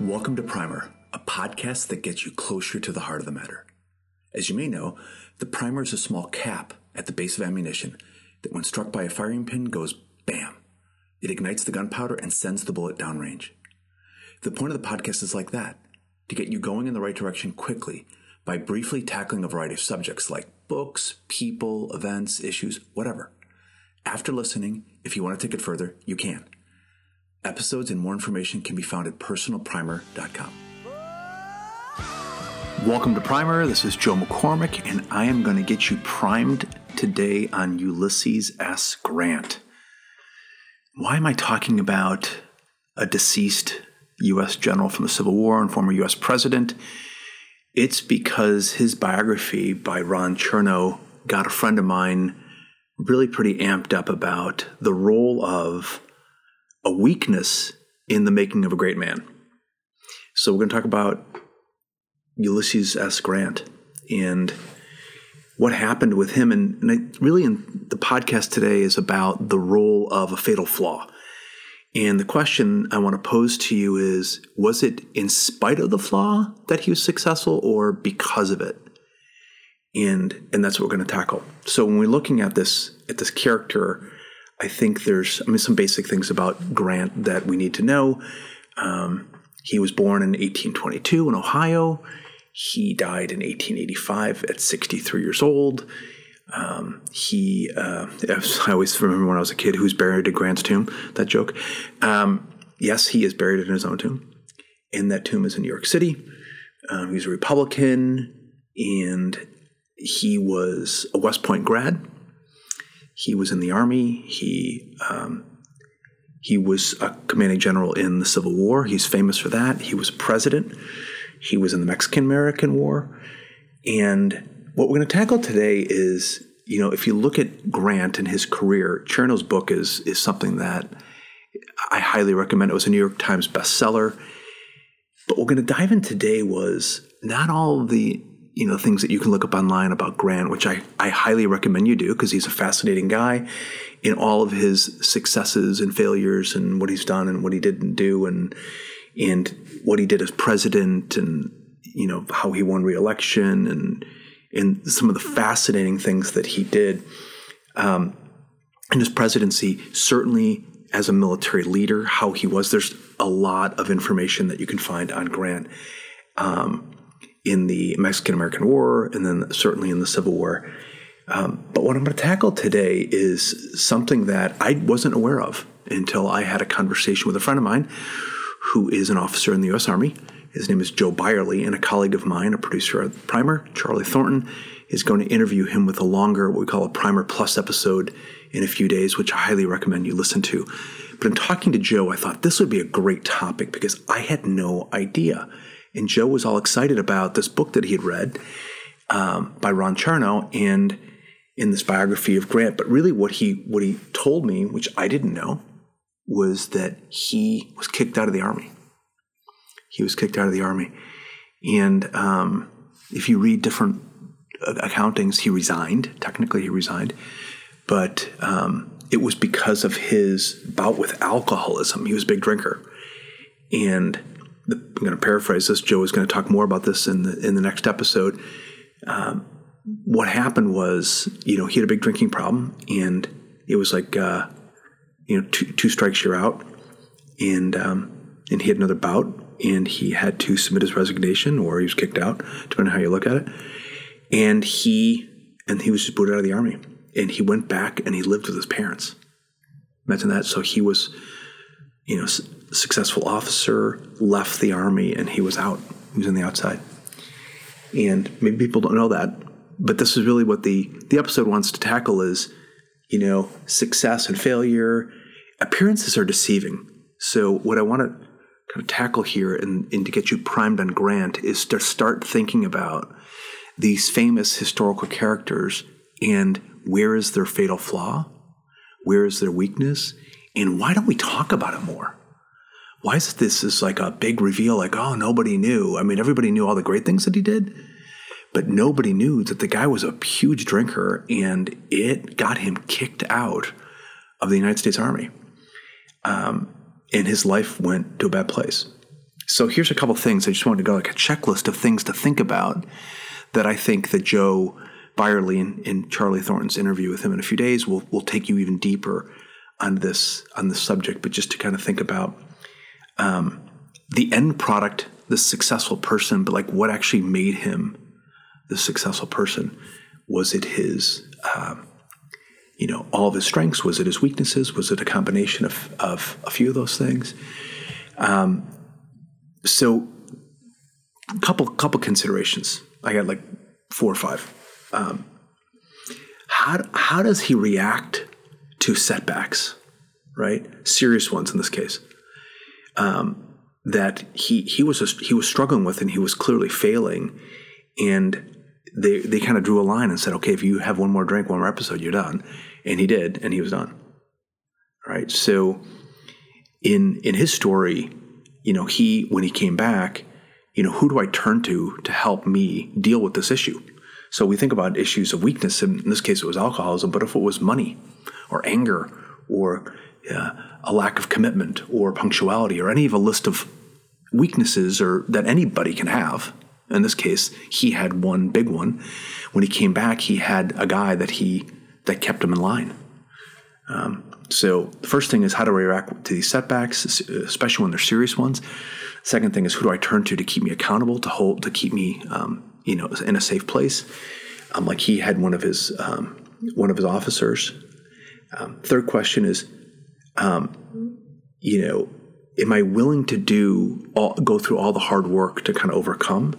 Welcome to Primer, a podcast that gets you closer to the heart of the matter. As you may know, the primer is a small cap at the base of ammunition that, when struck by a firing pin, goes bam. It ignites the gunpowder and sends the bullet downrange. The point of the podcast is like that to get you going in the right direction quickly by briefly tackling a variety of subjects like books, people, events, issues, whatever. After listening, if you want to take it further, you can. Episodes and more information can be found at personalprimer.com. Welcome to Primer. This is Joe McCormack, and I am going to get you primed today on Ulysses S. Grant. Why am I talking about a deceased U.S. general from the Civil War and former U.S. president? It's because his biography by Ron Chernow got a friend of mine really pretty amped up about the role of a weakness in the making of a great man. So we're going to talk about Ulysses S. Grant and what happened with him. And, and I, really, in the podcast today is about the role of a fatal flaw. And the question I want to pose to you is was it in spite of the flaw that he was successful or because of it? And and that's what we're going to tackle. So when we're looking at this at this character, I think there's I mean some basic things about Grant that we need to know. Um, he was born in 1822 in Ohio. He died in 1885 at 63 years old. Um, he, uh, I always remember when I was a kid, who's buried at Grant's tomb? That joke. Um, yes, he is buried in his own tomb, and that tomb is in New York City. Um, he's a Republican, and he was a West Point grad. He was in the army. He um, he was a commanding general in the Civil War. He's famous for that. He was president. He was in the Mexican American War. And what we're going to tackle today is, you know, if you look at Grant and his career, Chernow's book is is something that I highly recommend. It was a New York Times bestseller. But what we're going to dive in today was not all the you know things that you can look up online about Grant, which I, I highly recommend you do because he's a fascinating guy in all of his successes and failures and what he's done and what he didn't do and and what he did as president and you know how he won re-election and and some of the fascinating things that he did. Um, in his presidency certainly as a military leader how he was there's a lot of information that you can find on grant. Um, in the Mexican American War, and then certainly in the Civil War. Um, but what I'm going to tackle today is something that I wasn't aware of until I had a conversation with a friend of mine who is an officer in the U.S. Army. His name is Joe Byerly, and a colleague of mine, a producer at Primer, Charlie Thornton, is going to interview him with a longer, what we call a Primer Plus episode in a few days, which I highly recommend you listen to. But in talking to Joe, I thought this would be a great topic because I had no idea and Joe was all excited about this book that he had read um, by Ron Chernow and in this biography of Grant. But really, what he what he told me, which I didn't know, was that he was kicked out of the army. He was kicked out of the army, and um, if you read different accountings, he resigned. Technically, he resigned, but um, it was because of his bout with alcoholism. He was a big drinker, and the, I'm going to paraphrase this. Joe is going to talk more about this in the in the next episode. Um, what happened was, you know, he had a big drinking problem, and it was like, uh, you know, two, two strikes you're out, and um, and he had another bout, and he had to submit his resignation, or he was kicked out, depending on how you look at it. And he and he was just booted out of the army, and he went back and he lived with his parents. Imagine that. So he was, you know, successful officer, left the army, and he was out. He was on the outside. And maybe people don't know that, but this is really what the, the episode wants to tackle is, you know, success and failure. Appearances are deceiving. So what I want to kind of tackle here and, and to get you primed on Grant is to start thinking about these famous historical characters and where is their fatal flaw? Where is their weakness? And why don't we talk about it more? why is this is like a big reveal? Like, oh, nobody knew. I mean, everybody knew all the great things that he did, but nobody knew that the guy was a huge drinker, and it got him kicked out of the United States Army, um, and his life went to a bad place. so here's a couple things. I just wanted to go like a checklist of things to think about that I think that Joe Byerly in, in Charlie Thornton's interview with him in a few days will will take you even deeper on this on this subject. But just to kind of think about um, the end product, the successful person, but like what actually made him the successful person? Was it his um, you know all of his strengths? Was it his weaknesses? Was it a combination of of a few of those things? Um, so, couple couple considerations. I got like four or five. Um, how how does he react to setbacks? Right, serious ones in this case. Um, that he he was he was struggling with, and he was clearly failing, and they they kind of drew a line and said, okay, if you have one more drink, one more episode, you're done. And he did, and he was done. Right. So in in his story, you know, he when he came back, you know, who do I turn to to help me deal with this issue? So we think about issues of weakness. and In this case, it was alcoholism. But if it was money, or anger, or uh, a lack of commitment, or punctuality, or any of a list of weaknesses or that anybody can have, in this case, he had one big one. When he came back, he had a guy that he that kept him in line. Um, so the first thing is how do I react to these setbacks, especially when they're serious ones. Second thing is who do I turn to to keep me accountable, to hold, to keep me, um, you know, in a safe place. Um, like he had one of his um, one of his officers. Um, third question is, um, you know, am I willing to do all, go through all the hard work to kind of overcome?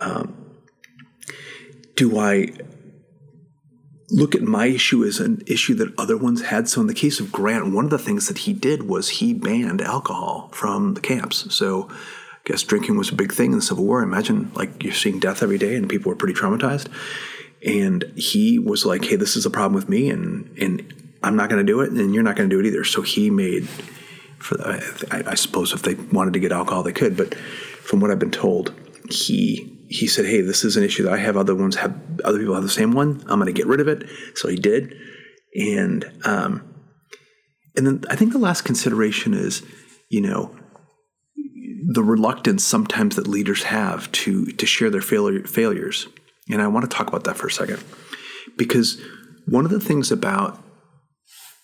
Um, do I look at my issue as an issue that other ones had? So, in the case of Grant, one of the things that he did was he banned alcohol from the camps. So, I guess drinking was a big thing in the Civil War. Imagine like you're seeing death every day, and people were pretty traumatized. And he was like, "Hey, this is a problem with me, and and I'm not going to do it, and you're not going to do it either." So he made for I, I suppose if they wanted to get alcohol, they could. But from what I've been told, he he said, "Hey, this is an issue that I have. Other ones have. Other people have the same one. I'm going to get rid of it." So he did, and um, and then I think the last consideration is, you know, the reluctance sometimes that leaders have to to share their failure, failures, and I want to talk about that for a second, because one of the things about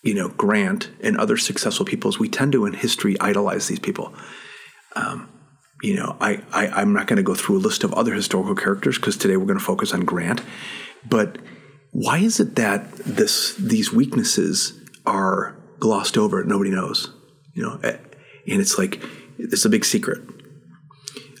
you know Grant and other successful people is we tend to in history idolize these people. Um, you know, I, I am not going to go through a list of other historical characters because today we're going to focus on Grant. But why is it that this these weaknesses are glossed over? Nobody knows, you know, and it's like it's a big secret.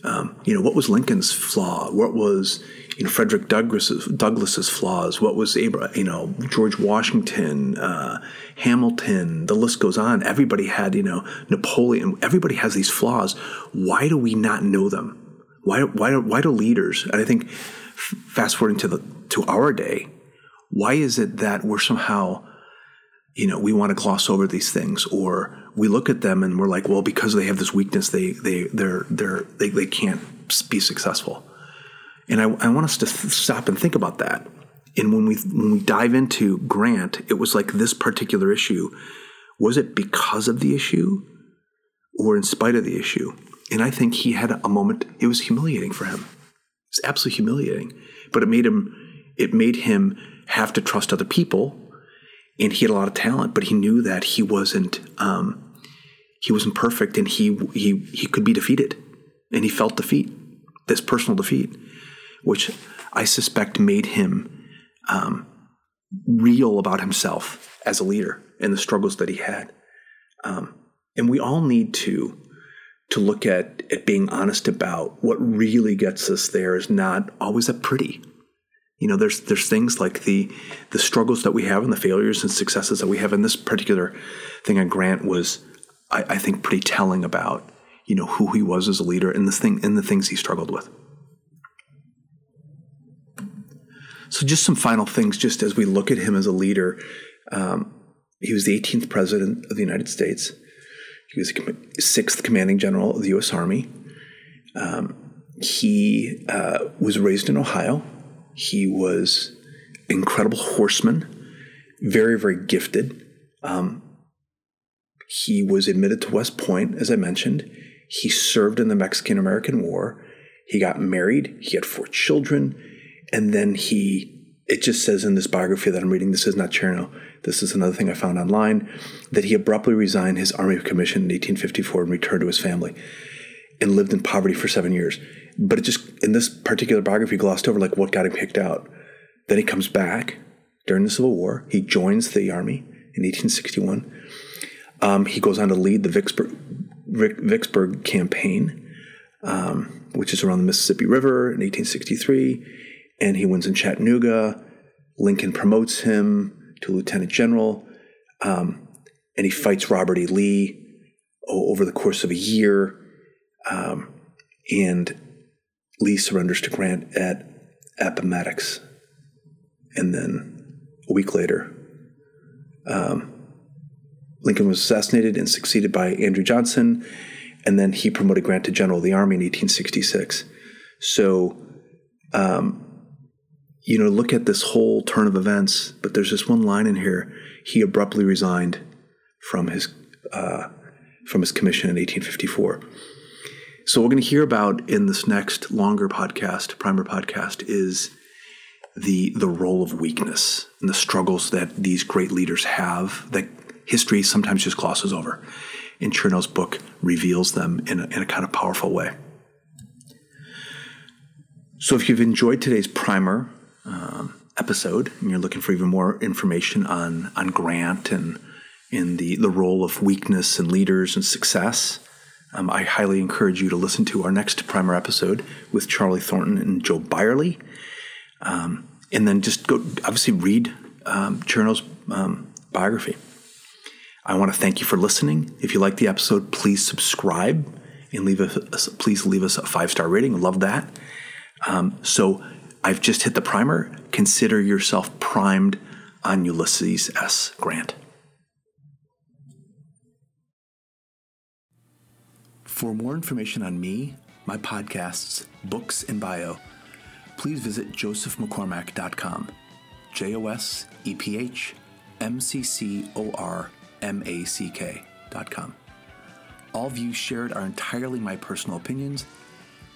Um, you know, what was Lincoln's flaw? What was you know Frederick Douglass's, Douglass's flaws? What was Abraham, you know George Washington, uh, Hamilton? The list goes on. Everybody had you know Napoleon. Everybody has these flaws. Why do we not know them? Why why why do leaders? And I think fast forwarding to the to our day, why is it that we're somehow you know we want to gloss over these things or we look at them and we're like well because they have this weakness they they they're they're they, they can't be successful and I, I want us to th- stop and think about that. And when we when we dive into Grant, it was like this particular issue. Was it because of the issue, or in spite of the issue? And I think he had a moment. It was humiliating for him. It's absolutely humiliating. But it made him. It made him have to trust other people, and he had a lot of talent. But he knew that he wasn't. Um, he wasn't perfect, and he he he could be defeated, and he felt defeat, this personal defeat which I suspect made him um, real about himself as a leader and the struggles that he had. Um, and we all need to to look at at being honest about what really gets us there is not always that pretty. You know, there's there's things like the the struggles that we have and the failures and successes that we have. And this particular thing on Grant was, I, I think, pretty telling about you know who he was as a leader and this thing and the things he struggled with. So, just some final things, just as we look at him as a leader. Um, he was the 18th president of the United States. He was the sixth commanding general of the U.S. Army. Um, he uh, was raised in Ohio. He was incredible horseman, very, very gifted. Um, he was admitted to West Point, as I mentioned. He served in the Mexican American War. He got married. He had four children. And then he, it just says in this biography that I'm reading, this is not Chernow, this is another thing I found online, that he abruptly resigned his Army commission in 1854 and returned to his family and lived in poverty for seven years. But it just, in this particular biography, glossed over like what got him kicked out. Then he comes back during the Civil War. He joins the Army in 1861. Um, he goes on to lead the Vicksburg, Vicksburg campaign, um, which is around the Mississippi River in 1863, and he wins in Chattanooga. Lincoln promotes him to lieutenant general, um, and he fights Robert E. Lee over the course of a year. Um, and Lee surrenders to Grant at Appomattox. And then a week later, um, Lincoln was assassinated and succeeded by Andrew Johnson. And then he promoted Grant to general of the army in 1866. So, um, you know, look at this whole turn of events, but there's this one line in here. He abruptly resigned from his uh, from his commission in 1854. So, we're going to hear about in this next longer podcast, primer podcast, is the the role of weakness and the struggles that these great leaders have that history sometimes just glosses over. And Chernow's book reveals them in a, in a kind of powerful way. So, if you've enjoyed today's primer um, episode and you're looking for even more information on on Grant and in the the role of weakness and leaders and success, um, I highly encourage you to listen to our next primer episode with Charlie Thornton and Joe Byerly. Um, and then just go, obviously, read um, Chernow's um, biography. I want to thank you for listening. If you like the episode, please subscribe and leave us, please leave us a five star rating. Love that. Um, so I've just hit the primer. Consider yourself primed on Ulysses S. Grant. For more information on me, my podcasts, books, and bio, please visit josephmccormack.com. J O S E P H M C C O R M A C K.com. All views shared are entirely my personal opinions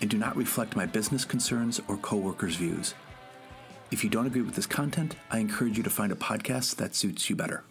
and do not reflect my business concerns or coworkers' views. If you don't agree with this content, I encourage you to find a podcast that suits you better.